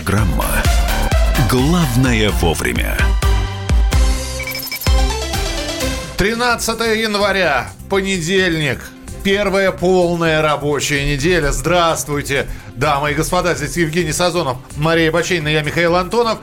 Программа «Главное вовремя». 13 января, понедельник. Первая полная рабочая неделя. Здравствуйте, дамы и господа. Здесь Евгений Сазонов, Мария Бачейна, я Михаил Антонов.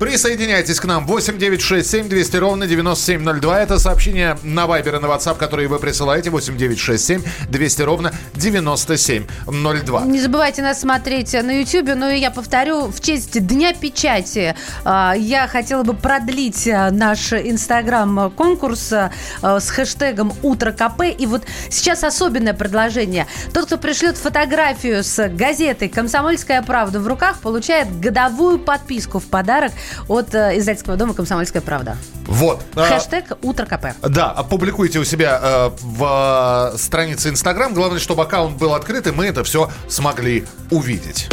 Присоединяйтесь к нам. 8 9 6 7 200 ровно 9702. Это сообщение на Вайбер и на WhatsApp, которые вы присылаете. 8 9 6 7 200 ровно 9702. Не забывайте нас смотреть на YouTube. Ну и я повторю, в честь Дня печати а, я хотела бы продлить а, наш Инстаграм-конкурс а, с хэштегом «Утро КП». И вот сейчас особенное предложение. Тот, кто пришлет фотографию с газетой «Комсомольская правда» в руках, получает годовую подписку в подарок от э, издательского дома «Комсомольская правда». Вот. А, Хэштег «Утро КП». Да, опубликуйте у себя э, в э, странице Инстаграм. Главное, чтобы аккаунт был открыт, и мы это все смогли увидеть.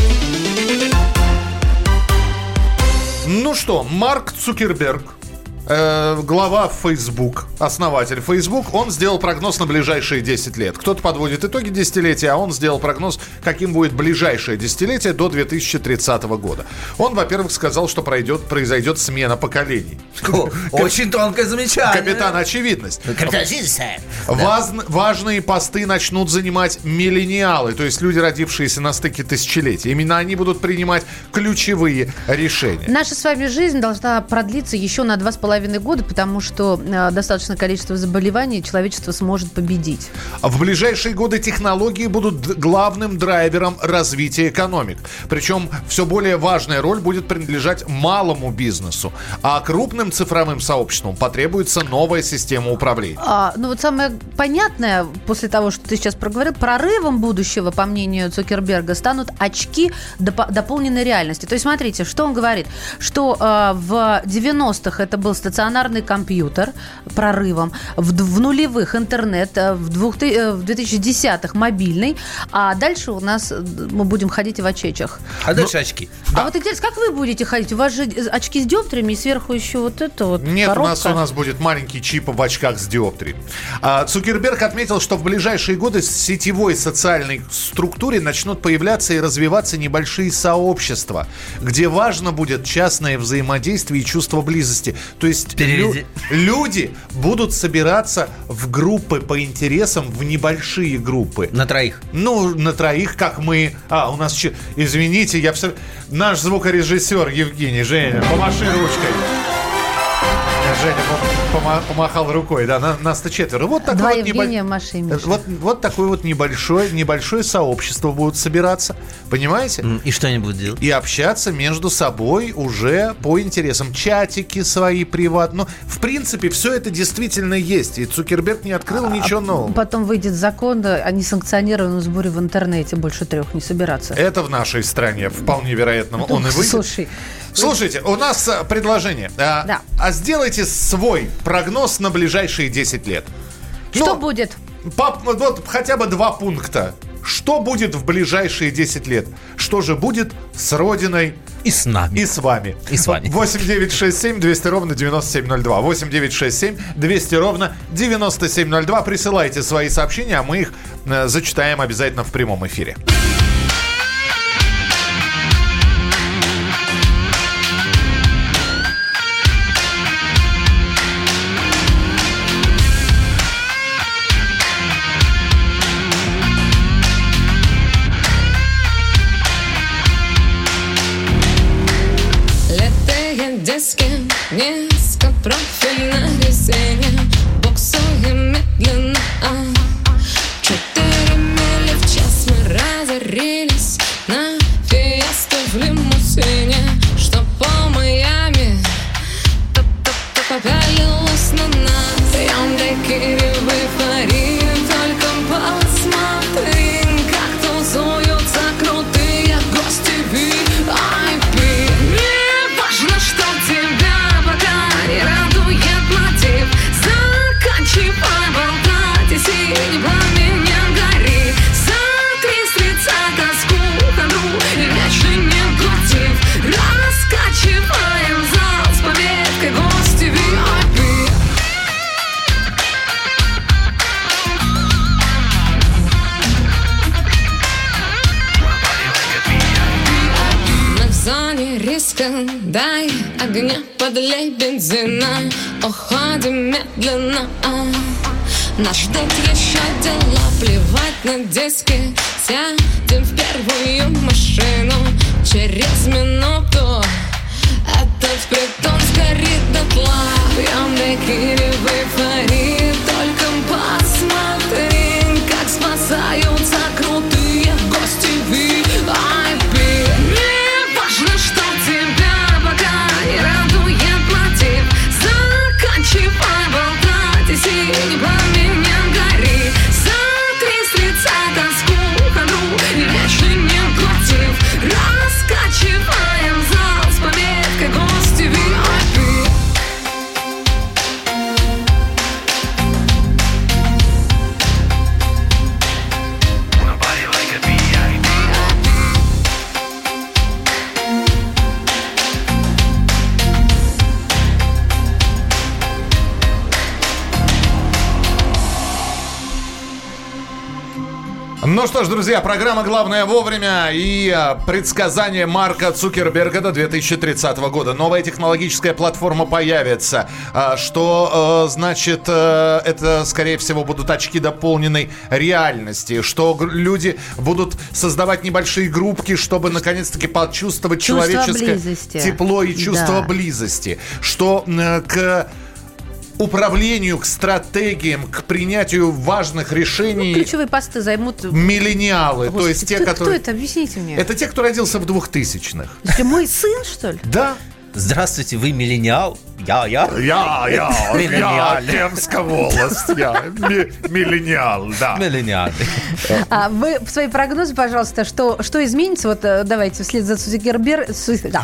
Ну что, Марк Цукерберг, э, глава Facebook, основатель Facebook, он сделал прогноз на ближайшие 10 лет. Кто-то подводит итоги десятилетия, а он сделал прогноз, каким будет ближайшее десятилетие до 2030 года. Он, во-первых, сказал, что пройдет, произойдет смена поколений. О, Очень тонкое замечание. Капитан Очевидность. Капитан Очевидность. Ваз- важные посты начнут занимать миллениалы, то есть люди, родившиеся на стыке тысячелетий. Именно они будут принимать ключевые решения. Наша с вами жизнь должна продлиться еще на два с половиной года, потому что э, достаточное количество заболеваний человечество сможет победить. В ближайшие годы технологии будут главным драйвером развития экономик. Причем все более важная роль будет принадлежать малому бизнесу, а крупным цифровым сообществам потребуется новая система управления. А, ну вот самое понятное после того, что ты сейчас проговорил, прорывом будущего, по мнению Цукерберга, станут очки допо- дополненной реальности. То есть смотрите, что он говорит, что э, в 90-х это был стационарный компьютер прорывом, в, в нулевых интернет, э, в, двух, э, в 2010-х мобильный, а дальше у нас э, мы будем ходить в очечах. А дальше очки. А вот интересно, как вы будете ходить? У вас же очки с диоптриями и сверху еще вот это вот Нет, у нас, у коробка. нас будет маленький чип в очках с диоптрией. А, Цукерберг отметил, что в ближайшие годы в сетевой социальной структуре начнут появляться и развиваться небольшие сообщества, где важно будет частное взаимодействие и чувство близости. То есть Переведи. люди будут собираться в группы по интересам, в небольшие группы. На троих. Ну, на троих, как мы. А, у нас... че- Извините, я все... Наш звукорежиссер Евгений, Женя, помаши ручкой. Женя пом- пома- помахал рукой, да, на- нас-то четверо. Вот такой Два вот, небо- Евгения, Маша и Миша. вот, вот такое вот небольшое, небольшое сообщество будут собираться, понимаете? И что они будут делать? И общаться между собой уже по интересам. Чатики свои приватные. Ну, в принципе, все это действительно есть. И Цукерберг не открыл ничего нового. Потом выйдет закон о несанкционированном сборе в интернете больше трех не собираться. Это в нашей стране, вполне вероятно, он и выйдет. Слушай, Слушайте, у нас а, предложение. А, Да. а сделайте свой прогноз на ближайшие 10 лет. что Ну, будет? пап- вот хотя бы два пункта. Что будет в ближайшие 10 лет? Что же будет с Родиной И с нами. и с вами? И с вами. 8 9 6 7 200 ровно 9702. 8 9 6 7 200 ровно 9702. Присылайте свои сообщения, а мы их э, зачитаем обязательно в прямом эфире. skin. Yeah. Что ж, друзья, программа «Главное вовремя» и а, предсказание Марка Цукерберга до 2030 года. Новая технологическая платформа появится. А, Что э, значит, э, это, скорее всего, будут очки дополненной реальности. Что люди будут создавать небольшие группки, чтобы наконец-таки почувствовать Чувство человеческое близости. тепло и чувство Да. близости. Что к управлению, к стратегиям, к принятию важных решений Ключевые посты займут... миллениалы, то есть Господи, те, кто, которые... кто это? Объясните мне. Это те, кто родился в 2000-х. Это мой сын, что ли? Да. Здравствуйте, вы миллениал? Я, я. Я, я, я, Миллениал. Темска волость, я ми- миллениал, да. Миллениал. А вы в свои прогнозы, пожалуйста, что, что изменится? Вот э, давайте вслед за Цукерберг... Цу- да,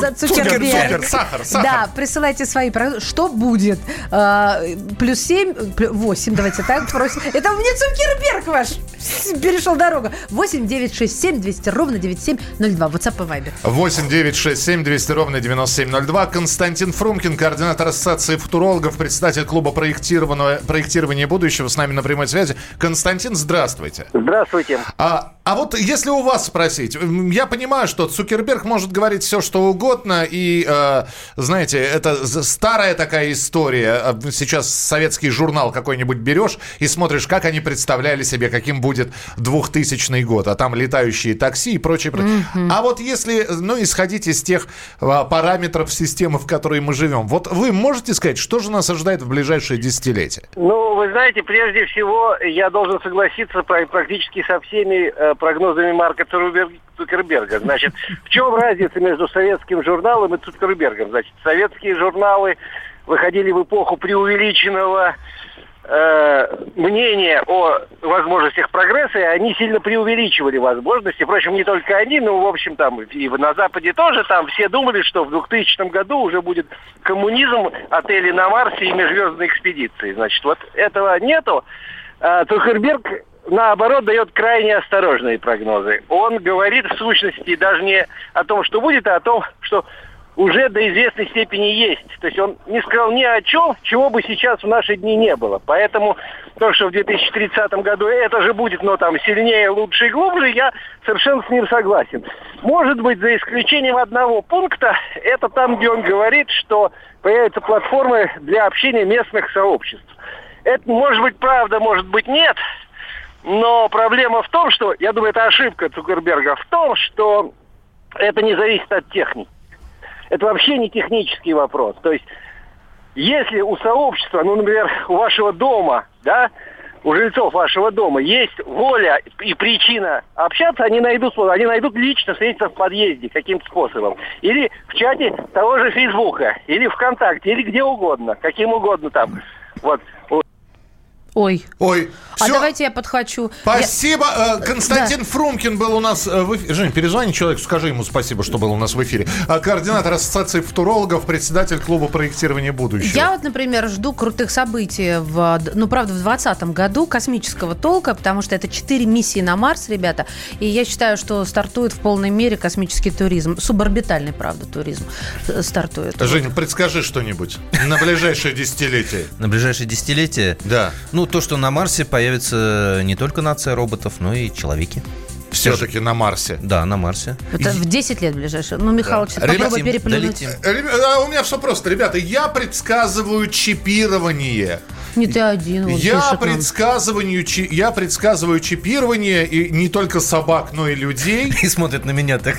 За Цукерберг. сахар, сахар. Да, присылайте свои прогнозы. Что будет? А, плюс 7, 8, давайте так просим. Это мне Цукерберг ваш перешел дорогу. 8 9 6 7 200 ровно 9702. WhatsApp и Viber. 8 9 6 7 200 ровно 9702. Константин Фрумкин, координатор Ассоциации футурологов, председатель клуба проектирования, проектирования будущего, с нами на прямой связи. Константин, здравствуйте. Здравствуйте. А, а вот если у вас спросить, я понимаю, что Цукерберг может говорить все, что угодно, и, э, знаете, это старая такая история. А Сейчас советский журнал какой-нибудь берешь и смотришь, как они представляли себе, каким будет 2000 год, а там летающие такси и прочее. прочее. А вот если, ну, исходить из тех а, параметров системы, в которой мы живем, вот вы можете сказать, что же нас ожидает в ближайшие десятилетия? Ну, вы знаете, прежде всего, я должен согласиться практически со всеми э, прогнозами Марка Цукербер- Цукерберга. Значит, в чем разница между советским журналом и Цукербергом? Значит, советские журналы выходили в эпоху преувеличенного э, мнения о возможностях прогресса, и они сильно преувеличивали возможности. Впрочем, не только они, но, в общем, там и на Западе тоже, там все думали, что в 2000 году уже будет коммунизм, отели на Марсе и межзвездные экспедиции. Значит, вот этого нету. А Цукерберг, наоборот, дает крайне осторожные прогнозы. Он говорит, в сущности, даже не о том, что будет, а о том, что уже до известной степени есть. То есть он не сказал ни о чем, чего бы сейчас в наши дни не было. Поэтому то, что в 2030 году это же будет, но там сильнее, лучше и глубже, я совершенно с ним согласен. Может быть, за исключением одного пункта, это там, где он говорит, что появятся платформы для общения местных сообществ. Это может быть правда, может быть нет, но проблема в том, что, я думаю, это ошибка Цукерберга, в том, что это не зависит от техники. Это вообще не технический вопрос. То есть, если у сообщества, ну, например, у вашего дома, да, у жильцов вашего дома есть воля и причина общаться, они найдут, способ. они найдут лично встретиться в подъезде каким-то способом. Или в чате того же Фейсбука, или ВКонтакте, или где угодно, каким угодно там. Вот. Ой. Ой, А всё. давайте я подхвачу. Спасибо. Э, Константин Фрумкин был у нас э, в эфире. Жень, перезвони человеку, скажи ему спасибо, что был у нас в эфире. А, Координатор Ассоциации футурологов, председатель клуба проектирования будущего. Я вот, например, жду крутых событий, в, ну, правда, в 2020 году космического толка, потому что это 4 миссии на Марс, ребята, и я считаю, что стартует в полной мере космический туризм, суборбитальный, правда, туризм э, стартует. Жень, предскажи что-нибудь на ближайшее десятилетие. На ближайшее десятилетие? Да. Ну, то, что на Марсе появится не только нация роботов, но и человеки. все-таки на Марсе. Да, на Марсе. Это в 10 лет ближайшее. Ну, Михалыч, Ребят, попробуй переплюнуть. долетим. Ребя- а у меня все просто, ребята. Я предсказываю чипирование. Не ты один. вот Я предсказываю, чи- я предсказываю чипирование и не только собак, но и людей. И смотрит на меня так.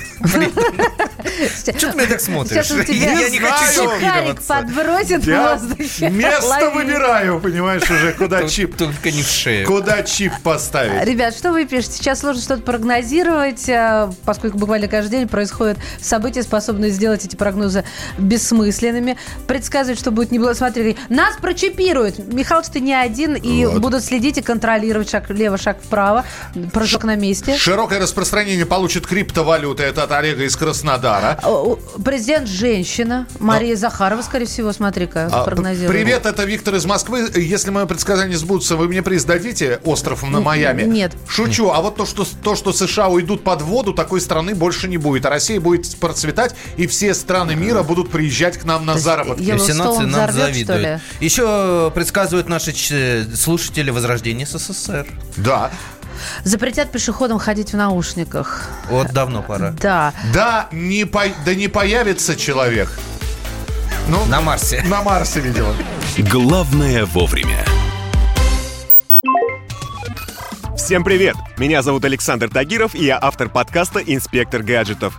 Что ты меня так смотришь? Он Я не хочу чипироваться. подбросит в место выбираю, понимаешь, уже куда чип, Только не в шею. куда чип поставить. Ребят, что вы пишете? Сейчас сложно что-то прогнозировать, э, поскольку буквально каждый день происходят события, способные сделать эти прогнозы бессмысленными. Предсказывать, что будет не было. Смотри, нас прочипируют. Михалыч, ты не один, и Вот. будут следить и контролировать шаг влево, шаг вправо, прыжок на месте. Широкое распространение получит криптовалюта. Это от Олега из Краснодара. О, Президент женщина Мария Захарова, скорее всего, смотри-ка, А, прогнозирует. Привет, это Виктор из Москвы. Если мое предсказание сбудется, вы мне приз дадите остров на Майами? нет. Шучу. А вот то что, то, что США уйдут под воду, такой страны больше не будет. А Россия будет процветать, и все страны мира будут приезжать к нам на заработки. все нации нам завидуют. Еще предсказывают наши слушатели возрождение СССР. Да. Запретят пешеходам ходить в наушниках. Вот давно пора. Да. Да не, по- да не появится человек. Ну, На Марсе. на Марсе, видимо. Главное вовремя. Всем привет! Меня зовут Александр Тагиров, и я автор подкаста «Инспектор гаджетов».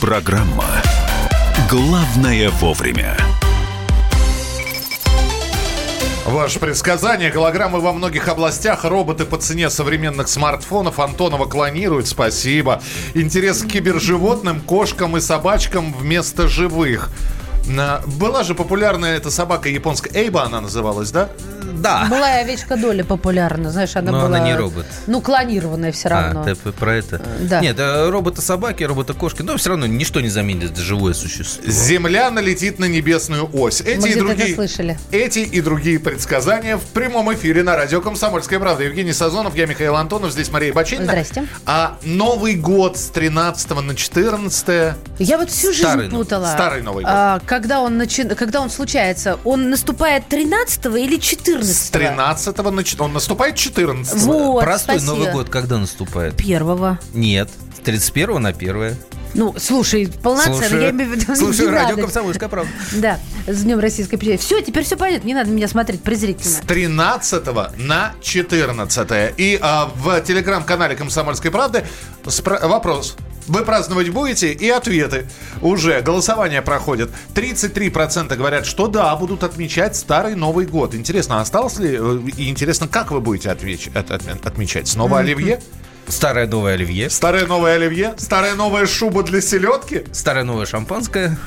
Программа «Главное вовремя». Ваше предсказание. Голограммы во многих областях. Роботы по цене современных смартфонов. Антонова клонируют. Спасибо. Интерес к киберживотным, кошкам и собачкам вместо живых. Была же популярная эта собака японская. Эйба она называлась, да? Да. Была и овечка Доля популярна, знаешь, она Но была... она не робот. Ну, клонированная все равно. А, ты про это? да. Нет, э, роботы-собаки, роботы-кошки, но все равно ничто не заменит живое существо. Земля налетит на небесную ось. Эти Мы и другие, это слышали. Эти и другие предсказания в прямом эфире на радио «Комсомольская правда». Евгений Сазонов, я Михаил Антонов, здесь Мария Бачинина. Здрасте. А Новый год с 13 на 14 Я вот всю жизнь Старый Новый- путала. Старый Новый год. А, когда, он начи- когда он случается, он наступает 13 или 14 с 13 на чет- Он наступает 14 Вот, Простой спасибо. Новый год когда наступает? Первого. Нет, с 31 на 1. Ну, слушай, полноценно, я имею в виду, слушаю радио надо. «Комсомольская правда». Да, с Днем Российской печати. Все, теперь все понятно, не надо меня смотреть презрительно. С 13 на 14 И а, в телеграм-канале «Комсомольской правды» вопрос. Вы праздновать будете? И ответы. Уже голосование проходит. 33% говорят, что да, будут отмечать Старый Новый год. Интересно, осталось ли? э, И интересно, как вы будете отвеч- от- от- отмечать? Снова оливье? Старое новое оливье, Старое новое оливье? Старая новая шуба для селедки? старое новое шампанское,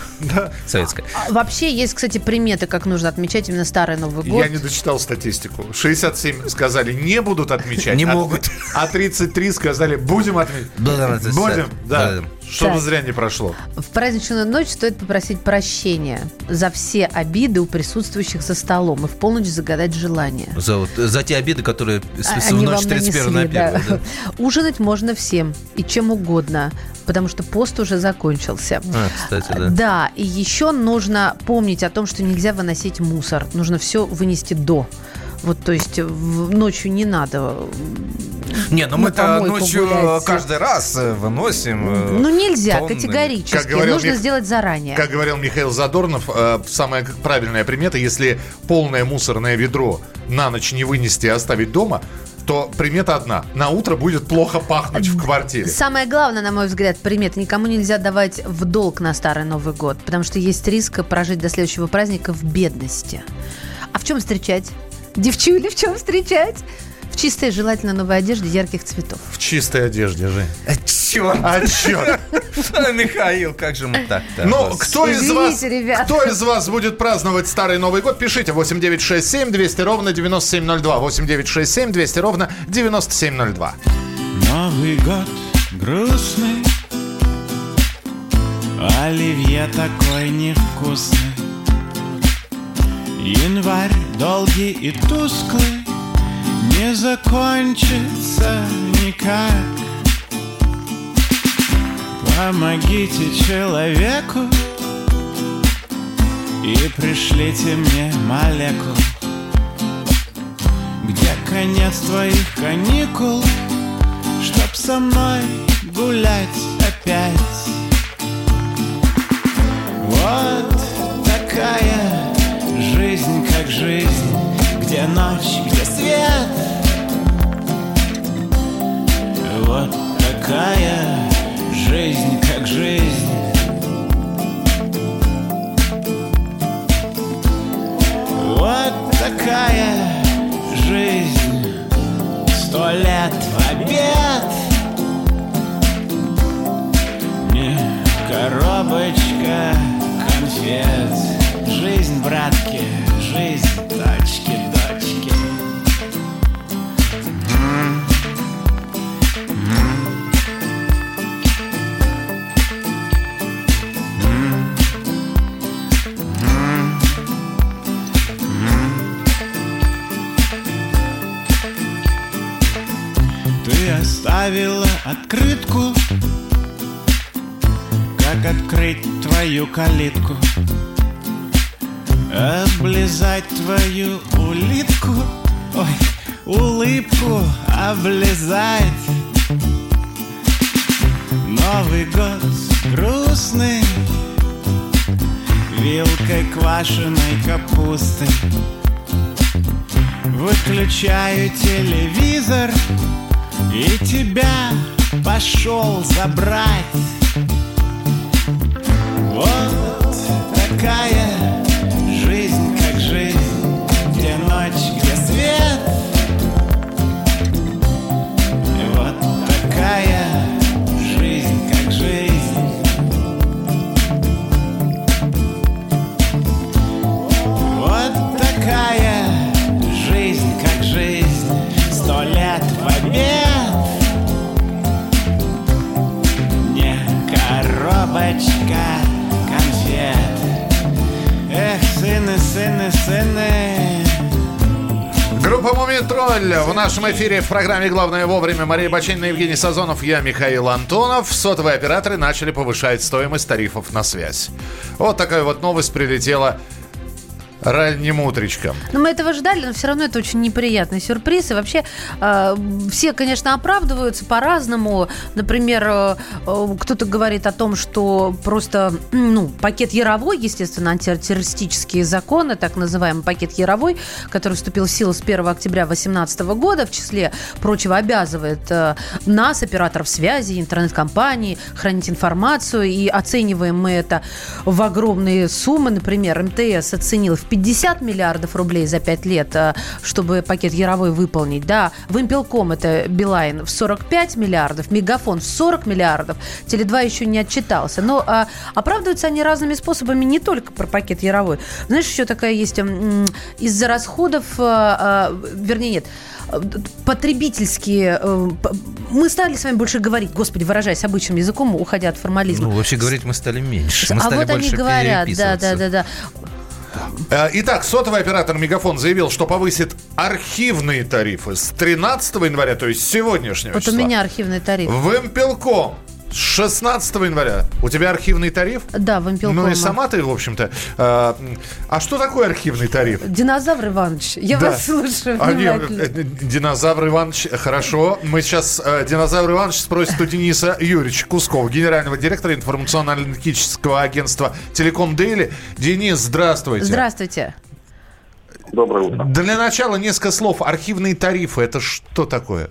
советское. А Вообще есть, кстати, приметы, как нужно отмечать именно Старый Новый год. Я не дочитал статистику. 67 сказали, не будут отмечать. Не а- могут. А 33 сказали, будем отмечать. Да, да, Будем, да. Да. Чтобы Так. зря не прошло. В праздничную ночь стоит попросить прощения за все обиды у присутствующих за столом и в полночь загадать желание. За, вот- за те обиды, которые с, с- в Они ночь вам 31 на нанесли, 1. да. Ужинать можно всем и чем угодно, потому что пост уже закончился. А, кстати, да. Да, и еще нужно помнить о том, что нельзя выносить мусор. Нужно все вынести до. Вот, то есть в- ночью не надо. Не, ну мы-то ночью гулять. каждый раз э, выносим. э, Ну нельзя, тонны. категорически. Как говорил Нужно Мих- сделать заранее. Как говорил Михаил Задорнов, э, самая правильная примета, если полное мусорное ведро на ночь не вынести и оставить дома, то примета одна. На утро будет плохо пахнуть в квартире. Самое главное, на мой взгляд, примета. Никому нельзя давать в долг на Старый Новый год, потому что есть риск прожить до следующего праздника в бедности. А в чем встречать? Девчули, в чем встречать? В чистой, желательно новой одежде ярких цветов. В чистой одежде же. А, Черт! А черт! Михаил, как же мы так-то? Ну, кто из вас, кто из вас будет праздновать Старый Новый год, пишите 8967 200 ровно 9702. 8967 200 ровно 9702. Новый год грустный Оливье такой невкусный Январь долгий и тусклый Не закончится никак. Помогите человеку И пришлите мне молекул Где конец твоих каникул Чтоб со мной гулять опять Ночь, где свет? Вот такая жизнь, как жизнь. Вот такая жизнь. Сто лет в обед. Не коробочка конфет. Жизнь, братки, жизнь, оставила открытку. Как открыть твою калитку? Облизать твою улитку. Ой, улыбку облизать. Новый год грустный. Вилкой квашеной капусты Выключаю телевизор и тебя пошел забрать. Вот такая «Мумий Тролль» в нашем эфире в программе «Главное вовремя» Мария Бачинина, Евгений Сазонов, я Михаил Антонов. Сотовые операторы начали повышать стоимость тарифов на связь. Вот такая вот новость прилетела ранним утречком. Но мы этого ждали, но все равно это очень неприятный сюрприз. И вообще э, все, конечно, оправдываются по-разному. Например, э, э, кто-то говорит о том, что просто ну, пакет Яровой, естественно, антитеррористические законы, так называемый пакет Яровой, который вступил в силу с 1 октября 2018 года, в числе прочего обязывает э, нас, операторов связи, интернет-компаний, хранить информацию. И оцениваем мы это в огромные суммы. Например, МТС оценил в 50 миллиардов рублей за 5 лет, э, чтобы пакет Яровой выполнить. Да, Вимпелком, это Билайн, в 45 миллиардов, Мегафон в 40 миллиардов, Теле2 еще не отчитался. Но а, оправдываются они разными способами, не только про пакет Яровой. Знаешь, еще такая есть м, из-за расходов, а, а, вернее, нет, потребительские... э, Мы стали с вами больше говорить, господи, выражаясь обычным языком, уходя от формализма. Ну, вообще говорить мы стали меньше. Мы а стали вот они говорят, да, да, да, да. Э, Итак, сотовый оператор Мегафон заявил, что повысит архивные тарифы с 13 января, то есть сегодняшнего Вот у числа. меня архивный тариф. Вымпелком с 16 января. У тебя архивный тариф? Да, Вимпелком. Ну и сама ты, в общем-то. э, А что такое архивный тариф? Динозавр Иванович, я Да. вас слушаю А, не, внимательно. э, э, Динозавр Иванович, хорошо. Мы сейчас э, Динозавр Иванович спросит у Дениса Юрьевича Кускова, генерального директора информационно-аналитического агентства Телеком Дейли. Денис, здравствуйте. Здравствуйте. Доброе утро. Для начала несколько слов. Архивные тарифы это что такое?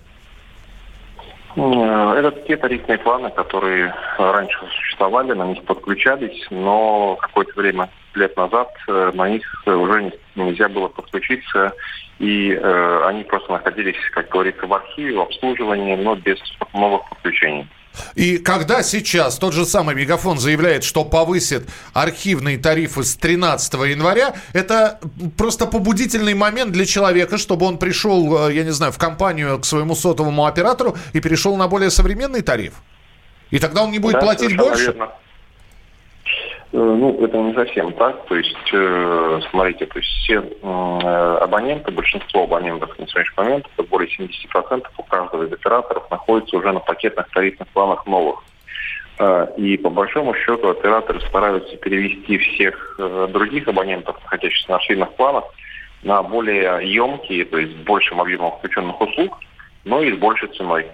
Э, Это те тарифные планы, которые раньше существовали, на них подключались, но какое-то время лет назад э, на них уже не- нельзя было подключиться, и э, они просто находились, как говорится, в архиве, в обслуживании, но без новых подключений. И когда сейчас тот же самый Мегафон заявляет, что повысит архивные тарифы с 13 января, это просто побудительный момент для человека, чтобы он пришел, э, я не знаю, в компанию к своему сотовому оператору и перешел на более современный тариф? И тогда он не будет Да, платить больше? верно. Э, Ну, это не совсем так. То есть, э, смотрите, то есть все э, абоненты, большинство абонентов на сегодняшний момент, это более 70% у каждого из операторов находится уже на пакетных тарифных планах новых. И по большому счету операторы стараются перевести всех других абонентов, находящихся на архивных планах, на более емкие, то есть с большим объемом включенных услуг, но и с большей ценой.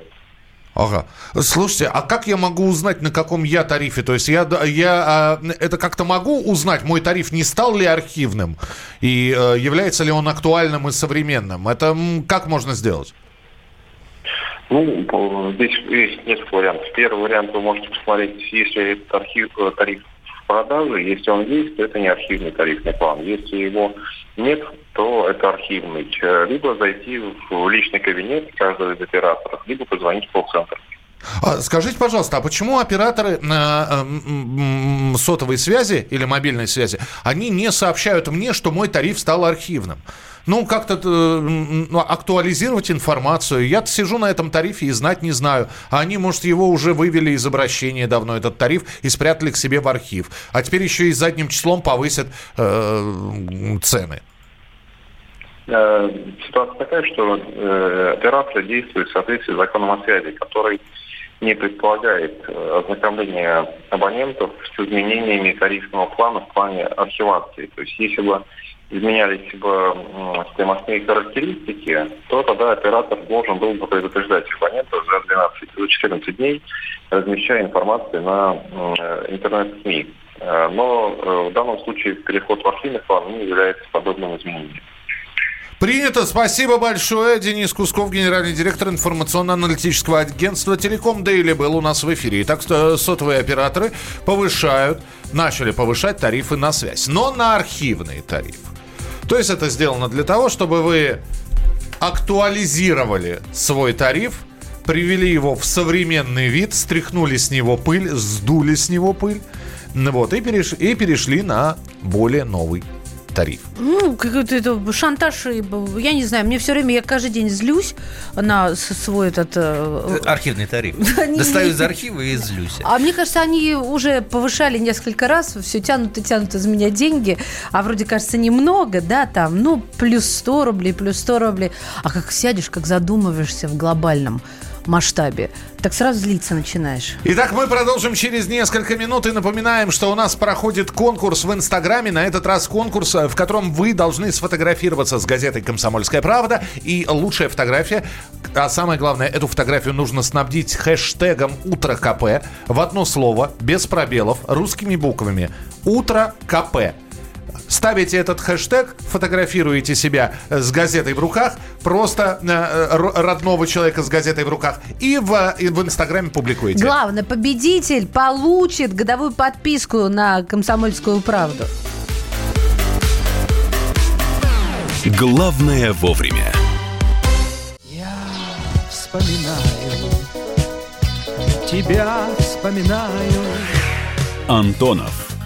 Ага. Слушайте, а как я могу узнать, на каком я тарифе? То есть я, я а, это как-то могу узнать, мой тариф не стал ли архивным? И э, является ли он актуальным и современным? Это как можно сделать? Ну, здесь есть несколько вариантов. Первый вариант вы можете посмотреть, если этот архив, э, тариф в продаже, если он есть, то это не архивный тарифный план. Если его нет, то это архивный. Либо зайти в личный кабинет каждого из операторов, либо позвонить в колл-центр. А, скажите, пожалуйста, а почему операторы э, сотовой связи или мобильной связи, они не сообщают мне, что мой тариф стал архивным? Ну, как-то э, ну, актуализировать информацию. Я сижу на этом тарифе и знать не знаю. А они, может, его уже вывели из обращения давно, этот тариф, и спрятали к себе в архив. А теперь еще и задним числом повысят э, цены. Э, Ситуация такая, что э, операторы действуют в соответствии с законом о связи, который не предполагает ознакомление абонентов с изменениями тарифного плана в плане архивации. То есть если бы изменялись бы м, стоимостные характеристики, то тогда оператор должен был бы предупреждать абонентов за 12, за 14 дней, размещая информацию на э, интернет-СМИ. Э, Но э, в данном случае переход в архивный план не является подобным изменением. Принято. Спасибо большое. Денис Кусков, генеральный директор информационно-аналитического агентства «Телеком Дейли» был у нас в эфире. Итак, сотовые операторы повышают, начали повышать тарифы на связь, но на архивные тарифы. То есть это сделано для того, чтобы вы актуализировали свой тариф, привели его в современный вид, стряхнули с него пыль, сдули с него пыль, ну вот, и, переш- и перешли на более новый тариф. Ну, какой-то это шантаж, я не знаю, мне все время, я каждый день злюсь на свой этот... э, Архивный тариф. Достаю из архива и злюсь. А мне кажется, они уже повышали несколько раз, все тянут и тянут из меня деньги, а вроде кажется немного, да, там, ну, плюс 100 рублей, плюс 100 рублей. А как сядешь, как задумываешься в глобальном масштабе, так сразу злиться начинаешь. Итак, мы продолжим через несколько минут и напоминаем, что у нас проходит конкурс в Инстаграме. На этот раз конкурс, э, в котором вы должны сфотографироваться с газетой «Комсомольская правда». И лучшая фотография, а самое главное, эту фотографию нужно снабдить хэштегом «Утро КП» в одно слово, без пробелов, русскими буквами. «Утро КП». Ставите этот хэштег, фотографируете себя э, с газетой в руках, просто э, э, ро- родного человека с газетой в руках, и в, и в Инстаграме публикуете. Главное, победитель получит годовую подписку на «Комсомольскую правду». Главное вовремя. Вспоминаю, тебя вспоминаю. Антонов.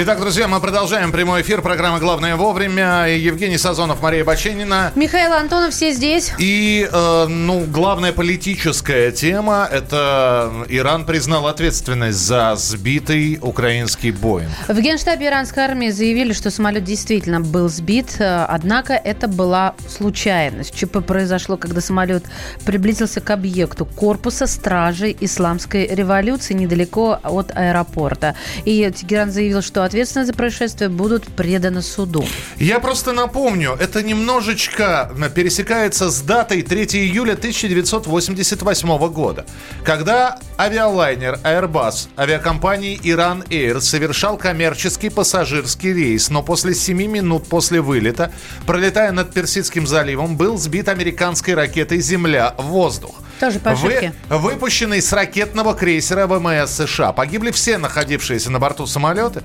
Итак, друзья, мы продолжаем прямой эфир программы «Главное вовремя». Евгений Сазонов, Мария Баченина. Михаил Антонов, все здесь. И, э, ну, главная политическая тема – это Иран признал ответственность за сбитый украинский Боинг. В Генштабе иранской армии заявили, что самолет действительно был сбит, э, однако это была случайность. ЧП произошло, когда самолет приблизился к объекту корпуса стражей исламской революции недалеко от аэропорта. И Тегеран заявил, что ответственность за происшествие будут преданы суду. Я просто напомню, это немножечко пересекается с датой 3 июля 1988 года, когда авиалайнер Airbus авиакомпании Iran Air совершал коммерческий пассажирский рейс, но после 7 минут после вылета, пролетая над Персидским заливом, был сбит американской ракетой «Земля» в воздух. Тоже по ошибке. Вы, выпущенный с ракетного крейсера ВМС США. Погибли все находившиеся на борту самолеты,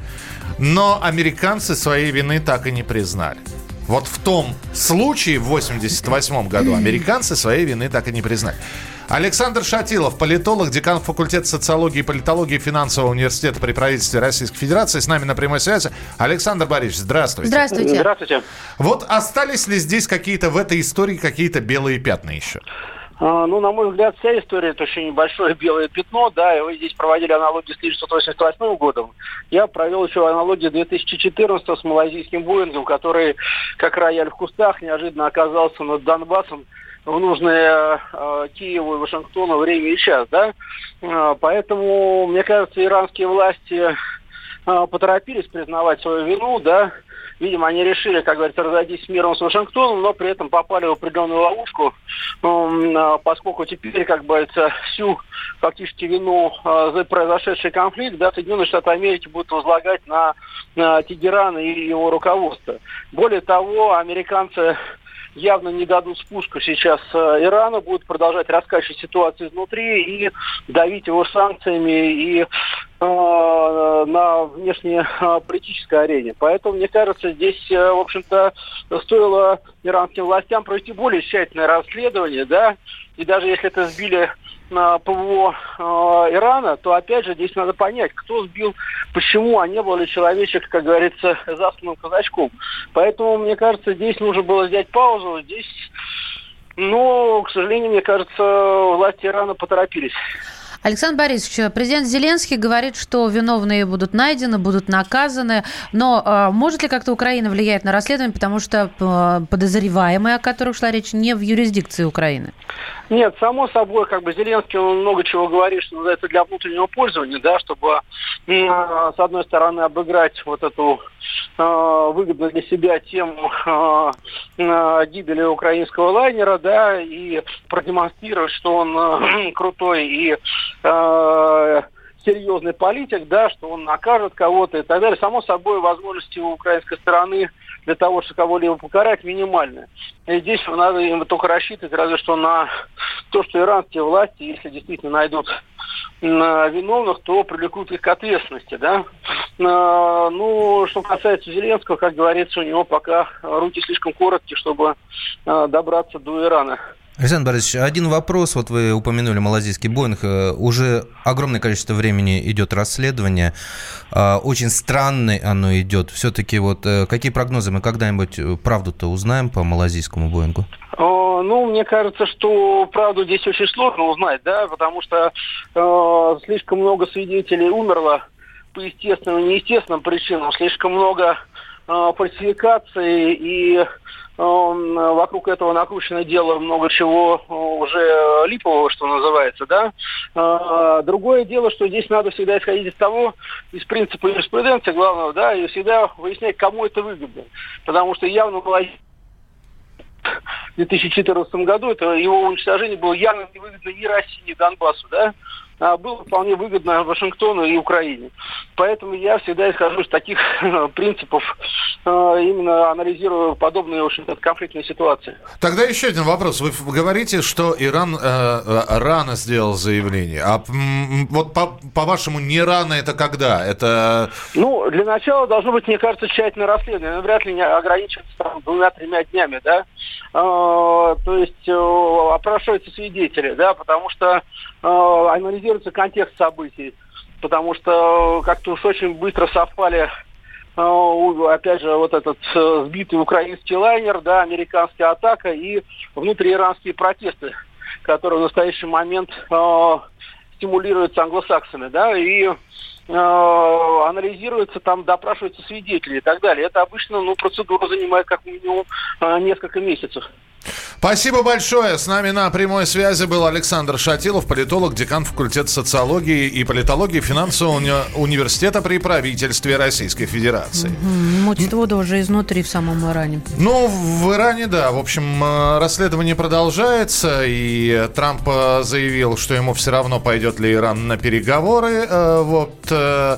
но американцы своей вины так и не признали. Вот в том случае в 88 году американцы своей вины так и не признали. Александр Шатилов, политолог, декан факультета социологии и политологии финансового университета при правительстве Российской Федерации, с нами на прямой связи. Александр Борисович, здравствуйте. Здравствуйте. Здравствуйте. Вот остались ли здесь какие-то в этой истории какие-то белые пятна еще? А, ну, на мой взгляд, вся история это очень небольшое белое пятно, да, и вы здесь проводили аналогию с 1988 годом. Я провел еще аналогию 2014 с малайзийским Боингом, который, как рояль в кустах, неожиданно оказался над Донбассом в нужное э, Киеву и Вашингтону время и час, да. Э, поэтому, мне кажется, иранские власти э, поторопились признавать свою вину, да, Видимо, они решили, как говорится, разойтись с миром с Вашингтоном, но при этом попали в определенную ловушку, а, поскольку теперь, как бы, всю фактически вину а, за произошедший конфликт, да, Соединенные Штаты Америки будут возлагать на, на Тегеран и его руководство. Более того, американцы явно не дадут спуска сейчас э, Ирану, будут продолжать раскачивать ситуацию изнутри и давить его санкциями и э, на внешней э, арене. Поэтому, мне кажется, здесь, в общем-то, стоило иранским властям провести более тщательное расследование, да, и даже если это сбили на ПВО э, Ирана, то опять же здесь надо понять, кто сбил, почему, а не был ли человечек, как говорится, засланным казачком. Поэтому, мне кажется, здесь нужно было взять паузу, здесь, но, к сожалению, мне кажется, власти Ирана поторопились. Александр Борисович, президент Зеленский говорит, что виновные будут найдены, будут наказаны. Но э, может ли как-то Украина влиять на расследование, потому что э, подозреваемые, о которых шла речь, не в юрисдикции Украины? Нет, само собой, как бы Зеленский он много чего говорит, что это для внутреннего пользования, да, чтобы э, с одной стороны обыграть вот эту э, выгодную для себя тему э, гибели украинского лайнера, да, и продемонстрировать, что он крутой и серьезный политик, да, что он накажет кого-то и так далее. Само собой, возможности у украинской стороны для того, чтобы кого-либо покарать, минимальные. И здесь надо им только рассчитывать разве что на то, что иранские власти, если действительно найдут виновных, то привлекут их к ответственности, да. А, ну, что касается Зеленского, как говорится, у него пока руки слишком короткие, чтобы а, добраться до Ирана. Александр Борисович, один вопрос. Вот вы упомянули малазийский Боинг. Э, уже огромное количество времени идет расследование. А, очень странное оно идет. Все-таки вот э, какие прогнозы? Мы когда-нибудь э, правду-то узнаем по малазийскому Боингу? Ну, мне кажется, что правду здесь очень сложно узнать, да, потому что э, слишком много свидетелей умерло по естественным и неестественным причинам, слишком много э, фальсификаций и вокруг этого накручено дело много чего уже липового, что называется, да. А, другое дело, что здесь надо всегда исходить из того, из принципа юриспруденции главного, да, и всегда выяснять, кому это выгодно. Потому что явно было в 2014 году это его уничтожение было явно невыгодно ни России, ни Донбассу, да было вполне выгодно Вашингтону и Украине. Поэтому я всегда исхожу из таких принципов, а, именно анализирую подобные, конфликтные ситуации. Тогда еще один вопрос. Вы говорите, что Иран э, э рано сделал заявление. А вот по, по-вашему, не рано это когда? Это... Ну, для начала должно быть, мне кажется, тщательное расследование. Вряд ли не ограничится двумя-тремя днями, да. А, то есть э, опрашиваются свидетели, да, потому что э, анализируется контекст событий, потому что как-то уж очень быстро совпали э, опять же, вот этот э, сбитый украинский лайнер, да, американская атака и внутрииранские протесты, которые в настоящий момент э, стимулируются англосаксами, да, и э, анализируется, там допрашиваются свидетели и так далее. Это обычно, ну, процедура занимает как минимум э, несколько месяцев. Спасибо большое. С нами на прямой связи был Александр Шатилов, политолог, декан факультета социологии и политологии финансового уни- университета при правительстве Российской Федерации. М, Мутит воду уже изнутри в самом Иране. Ну, в Иране, да. В общем, э, расследование продолжается, и Трамп э, заявил, что ему все равно пойдет ли Иран на переговоры. Э, Вот э,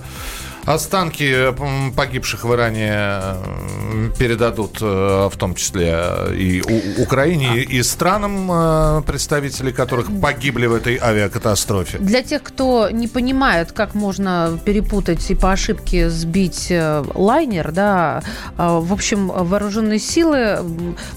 останки м, погибших в Иране э, передадут, э, в том числе э, и Украине, и странам, э, представители которых погибли в этой авиакатастрофе. Для тех, кто не понимает, как можно перепутать и по ошибке сбить э, лайнер, да, э, в общем, вооруженные силы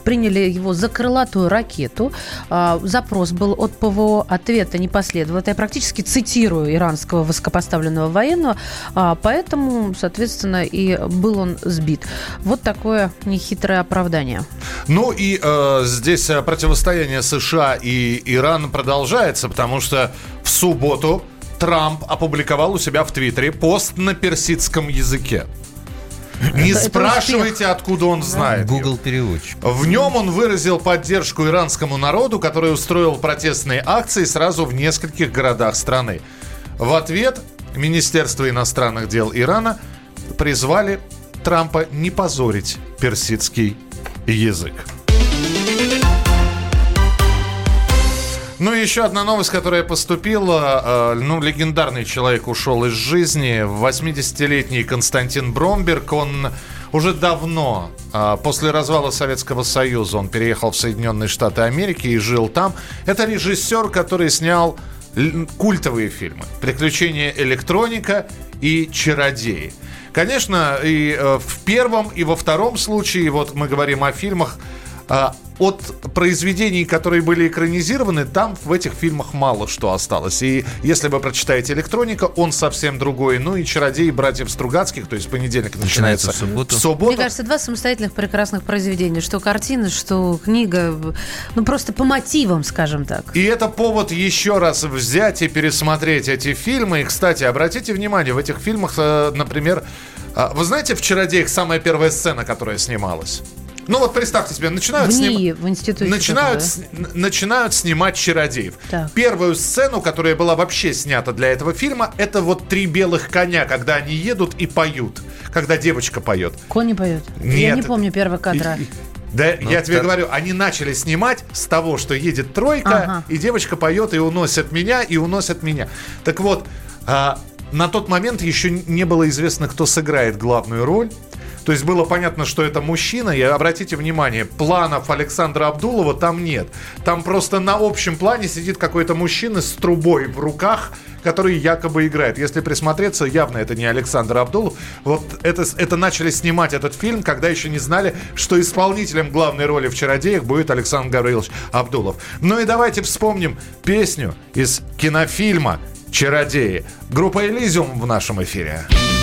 приняли его за крылатую ракету. Э, Запрос был от ПВО, ответа не последовало. Я практически цитирую иранского высокопоставленного военного. А, Поэтому, соответственно, и был он сбит. Вот такое нехитрое оправдание. Ну и э, здесь э, противостояние США и Ирана продолжается, потому что в субботу Трамп опубликовал у себя в Твиттере пост на персидском языке. Не Это- это спрашивайте, откуда он знает. Google переводчик. В нем он выразил поддержку иранскому народу, который устроил протестные акции сразу в нескольких городах страны. В ответ Министерство иностранных дел Ирана призвали Трампа не позорить персидский язык. Ну и еще одна новость, которая поступила. Э, Ну, легендарный человек ушел из жизни. 80-летний Константин Бромберг, он уже давно, э, после развала Советского Союза, он переехал в Соединенные Штаты Америки и жил там. Это режиссер, который снял культовые фильмы. «Приключения электроника» и «Чародеи». Конечно, и э, в первом, и во втором случае, вот мы говорим о фильмах, а, от произведений, которые были экранизированы, там в этих фильмах мало что осталось. И если вы прочитаете «Электроника», он совсем другой. Ну и «Чародеи» братьев Стругацких, то есть понедельник начинается, Начинается в субботу. В субботу. Мне кажется, два самостоятельных прекрасных произведения. Что картина, что книга. Ну, просто по мотивам, скажем так. И это повод еще раз взять и пересмотреть эти фильмы. И, кстати, обратите внимание, в этих фильмах, э, например, э, вы знаете, в «Чародеях» самая первая сцена, которая снималась? Ну вот представьте себе, начинают В сним- в институте. начинают, с- начинают снимать чародеев. Так. Первую сцену, которая была вообще снята для этого фильма, это вот три белых коня, когда они едут и поют. Когда девочка поет. Кони поют. Я Нет. не помню первого кадра. И- и- Да, Ну, я тебе так- говорю, они начали снимать с того, что едет тройка, Ага. и девочка поет, и уносят меня, и уносят меня. Так вот, а, на тот момент еще не было известно, кто сыграет главную роль. То есть было понятно, что это мужчина, и обратите внимание, планов Александра Абдулова там нет. Там просто на общем плане сидит какой-то мужчина с трубой в руках, который якобы играет. Если присмотреться, явно это не Александр Абдулов. Вот это, это начали снимать этот фильм, когда еще не знали, что исполнителем главной роли в «Чародеях» будет Александр Гаврилович Абдулов. Ну и давайте вспомним песню из кинофильма «Чародеи». Группа «Элизиум» в нашем эфире. Остыли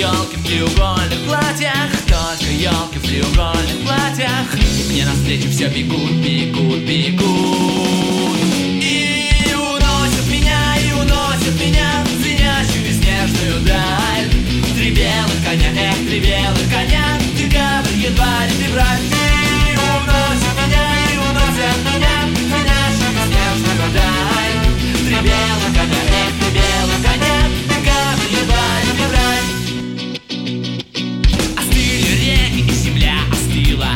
елки треугольных платьях. Только елки треугольных платьях. Мне навстречу все бегут, бегут, бегут Если белый коня, декабрь, январь, февраль. Ты уносят меня, и уносят меня Коняшек снежного даль Три белых коня, эх, три белых коня Декабрь, январь, февраль. Остыли реки и земля остыла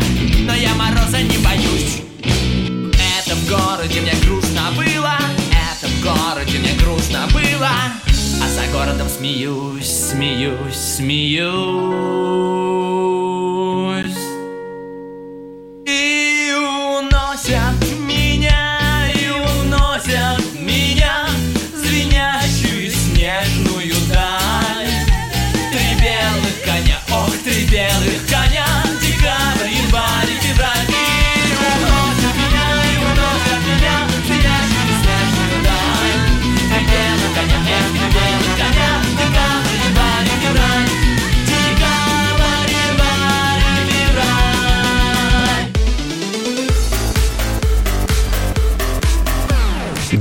Но я мороза не боюсь. Это в городе мне грустно было Это в городе мне грустно было А за городом смеюсь смеюсь,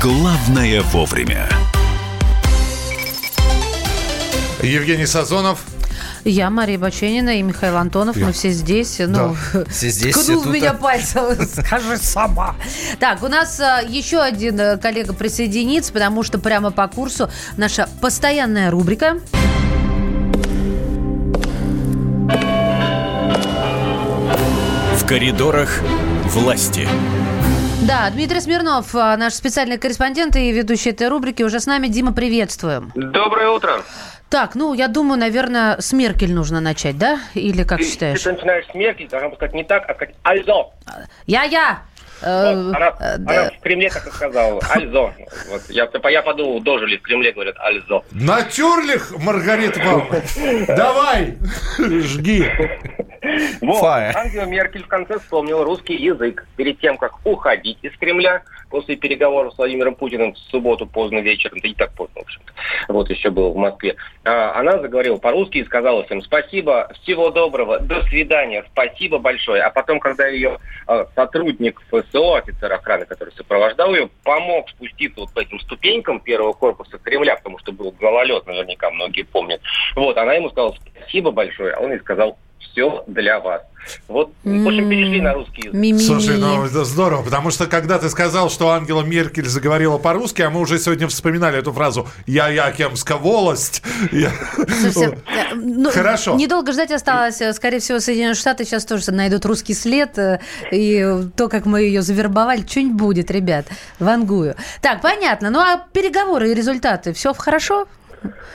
«Главное вовремя». Евгений Сазонов. Я Мария Баченина и Михаил Антонов. Я. Мы все здесь. Ну, Все здесь, ткнул все тут. меня пальцем, скажи сама. Так, у нас а, еще один э, коллега присоединится, потому что прямо по курсу наша постоянная рубрика. В коридорах власти. Да, Дмитрий Смирнов, а, наш специальный корреспондент и ведущий этой рубрики, уже с нами. Дима, приветствуем. Доброе утро. Так, ну, я думаю, наверное, с Меркель нужно начать, да? Или как считаешь? Ты начинаешь с Меркель, должна сказать не так, а сказать «Альзо». Я-я! Э, Вот, она, э, она в Кремле так и сказала. «Альзо». Вот, я, я подумал, дожили в Кремле, говорят «Альзо». Натюрлих, Маргарита Павловна. Давай, жги. Вот. Ангела Меркель в конце вспомнила русский язык перед тем, как уходить из Кремля после переговоров с Владимиром Путиным в субботу поздно вечером, да не так поздно, в общем-то. Вот еще был в Москве. А, Она заговорила по-русски и сказала всем спасибо, всего доброго, до свидания, спасибо большое. А потом, когда ее а, сотрудник ФСО, офицер охраны, который сопровождал ее, помог спуститься вот по этим ступенькам первого корпуса Кремля, потому что был гололед, наверняка многие помнят. Вот, она ему сказала спасибо большое, а он ей сказал все для вас. Вот, в общем, перешли на русский язык. Слушай, ну это здорово, потому что когда ты сказал, что Ангела Меркель заговорила по-русски, а мы уже сегодня вспоминали эту фразу «Я Якимска волость». Э, ну, Хорошо. Недолго ждать осталось. Э, Скорее всего, Соединенные Штаты сейчас тоже найдут русский след. э, И то, как мы ее завербовали, что-нибудь будет, ребят. Вангую. Так, понятно. Ну, а переговоры и результаты, все хорошо?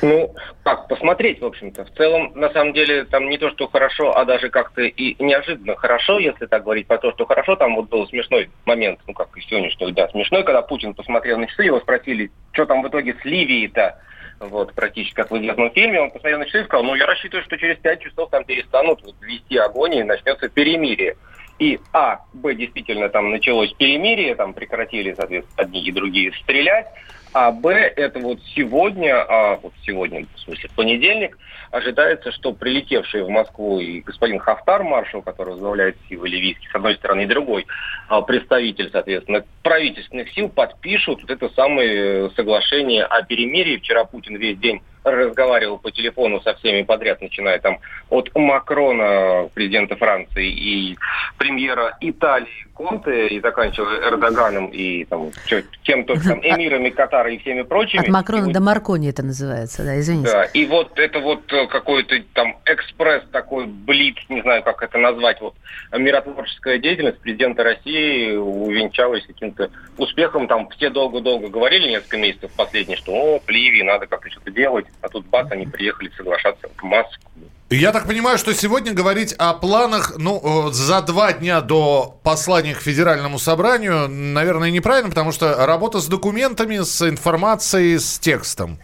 Ну, как, посмотреть, в общем-то. В целом, на самом деле, там не то, что хорошо, а даже как-то и неожиданно хорошо, если так говорить, про то, что хорошо. Там вот был смешной момент, ну, как и сегодняшний, да, смешной, когда Путин посмотрел на часы, его спросили, что там в итоге с Ливией-то, вот, практически как в известном фильме, он посмотрел на часы и сказал, ну, я рассчитываю, что через пять часов там перестанут вот, вести огонь и начнется перемирие. И, а, б, действительно, там началось перемирие, там прекратили, соответственно, одни и другие стрелять, а Б, это вот сегодня, а вот сегодня, в смысле, в понедельник, ожидается, что прилетевший в Москву и господин Хафтар, маршал, который возглавляет силы ливийские, с одной стороны, и другой а, представитель, соответственно, правительственных сил, подпишут вот это самое э, соглашение о перемирии. Вчера Путин весь день разговаривал по телефону со всеми подряд, начиная там от Макрона, президента Франции, и премьера Италии Конте, и заканчивая Эрдоганом, и там, чё, кем-то там, эмирами Катара и всеми прочими. От Макрона И до Маркони это называется, да, извините. да, и вот это вот э, какой-то там экспресс такой, блиц, не знаю, как это назвать, вот миротворческая деятельность президента России увенчалась каким-то успехом. Там все долго-долго говорили, несколько месяцев последние, что о, в Ливии надо как-то что-то делать, а тут бац, они приехали соглашаться в Москву. Я так понимаю, что сегодня говорить о планах, ну, э, за два дня до послания к Федеральному собранию, наверное, неправильно, потому что работа с документами, с информацией, с текстом.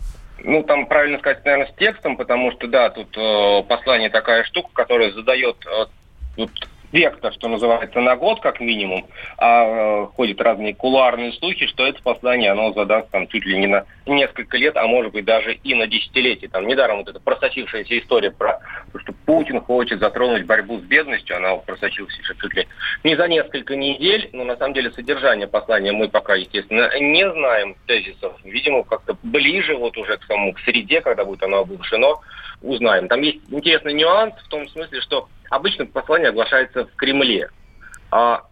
Ну, там правильно сказать, наверное, с текстом, потому что, да, тут э, послание такая штука, которая задает э, вот вектор, что называется, на год как минимум, а э, ходят разные кулуарные слухи, что это послание, оно задаст там чуть ли не на несколько лет, а может быть даже и на десятилетие. Там недаром вот эта просочившаяся история про то, что Путин хочет затронуть борьбу с бедностью, она просочилась еще чуть ли не за несколько недель, но на самом деле содержание послания мы пока, естественно, не знаем тезисов. Видимо, как-то ближе вот уже к самому к среде, когда будет оно оглашено, узнаем. Там есть интересный нюанс в том смысле, что обычно послание оглашается в Кремле. А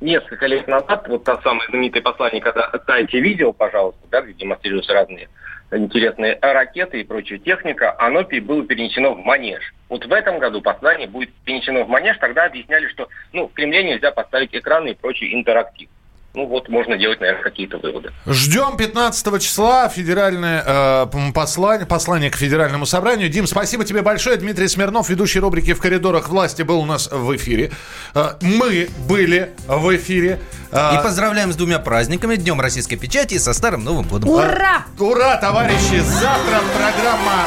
несколько лет назад, вот то самое знаменитое послание, когда дайте видео, пожалуйста, да, где демонстрируются разные интересные ракеты и прочая техника, оно было перенесено в Манеж. Вот в этом году послание будет перенесено в Манеж, тогда объясняли, что ну, в Кремле нельзя поставить экраны и прочий интерактив. Ну вот можно делать, наверное, какие-то выводы. Ждем 15 числа федеральное э, послание, послание к федеральному собранию. Дим, спасибо тебе большое. Дмитрий Смирнов, ведущий рубрики «В коридорах власти», был у нас в эфире. Э, мы были в эфире. Э, И поздравляем с двумя праздниками, Днем российской печати и со Старым Новым годом. Ура! Ура, товарищи! Завтра программа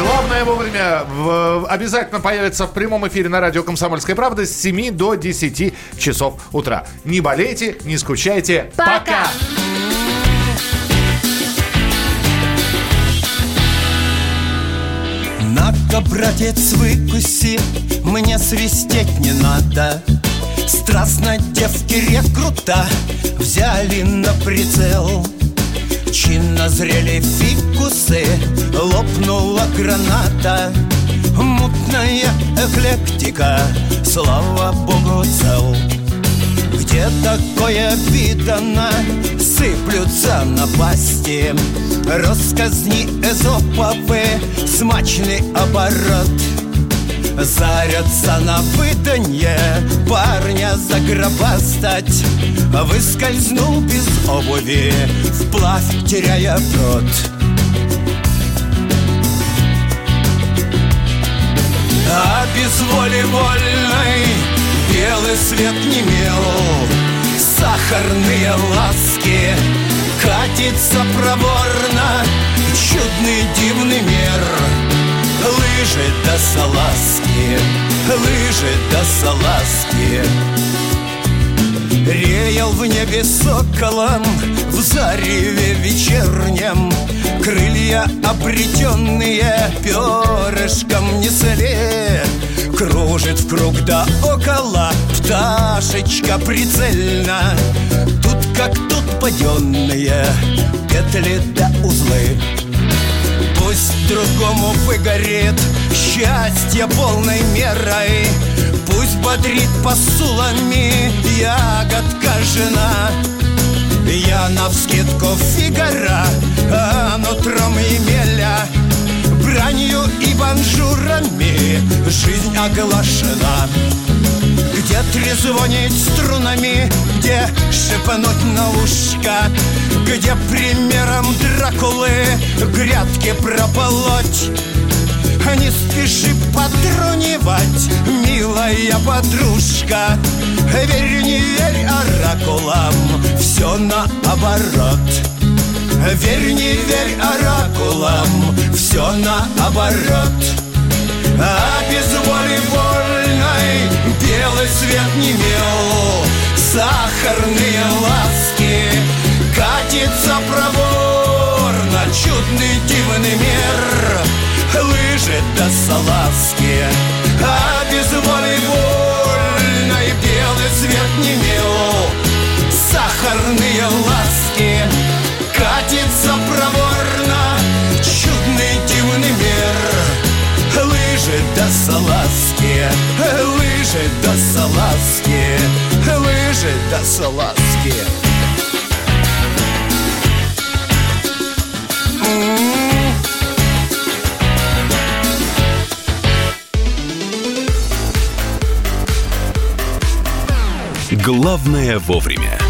Главное вовремя в- обязательно появится в прямом эфире на радио «Комсомольская правда» с 7 до 10 часов утра. Не болейте, не скучайте. Пока! На-ка, братец, выкуси, мне свистеть не надо. Страстно девки рекрута взяли на прицел. Чинно зрели фикусы, лопнула граната. Мутная эклектика, слава богу, цел. Где такое видано, сыплются напасти Росказни эзоповы, смачный оборот Зарятся на выданье парня загробастать. Выскользнул без обуви, вплавь теряя брод А без воли вольной белый свет не мел. Сахарные ласки катится проворно. Чудный дивный мир Лыжи до салазки, лыжи до салазки. Реял в небе соколом В зареве вечернем. Крылья обретенные Перышком несли Кружит в круг да около Пташечка прицельно. Тут как тут паденные Петли да узлы другому выгорит. Счастье полной мерой. Пусть бодрит посулами. Ягодка жена. Я навскидку фигара, а нутром Емеля Бранью и банжурами жизнь оглашена где трезвонить струнами, где шепнуть на ушко, где примером Дракулы грядки прополоть. Не спеши потрунивать, милая подружка. Верь, не верь оракулам, все наоборот. Верь, не верь оракулам, все наоборот А без воли вольной белый свет не мел. Сахарные ласки катится проворно. Чудный дивный мир лыжи до салазки. А без воли вольной белый свет не мел. Сахарные ласки катится проворно. Чудный дивный мир Лыжи до салазки Лыжи до салазки Лыжи до салазки. Главное вовремя.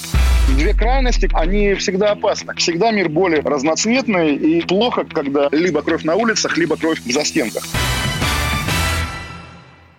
Две крайности, они всегда опасны. Всегда мир более разноцветный и плохо, когда либо кровь на улицах, либо кровь в застенках.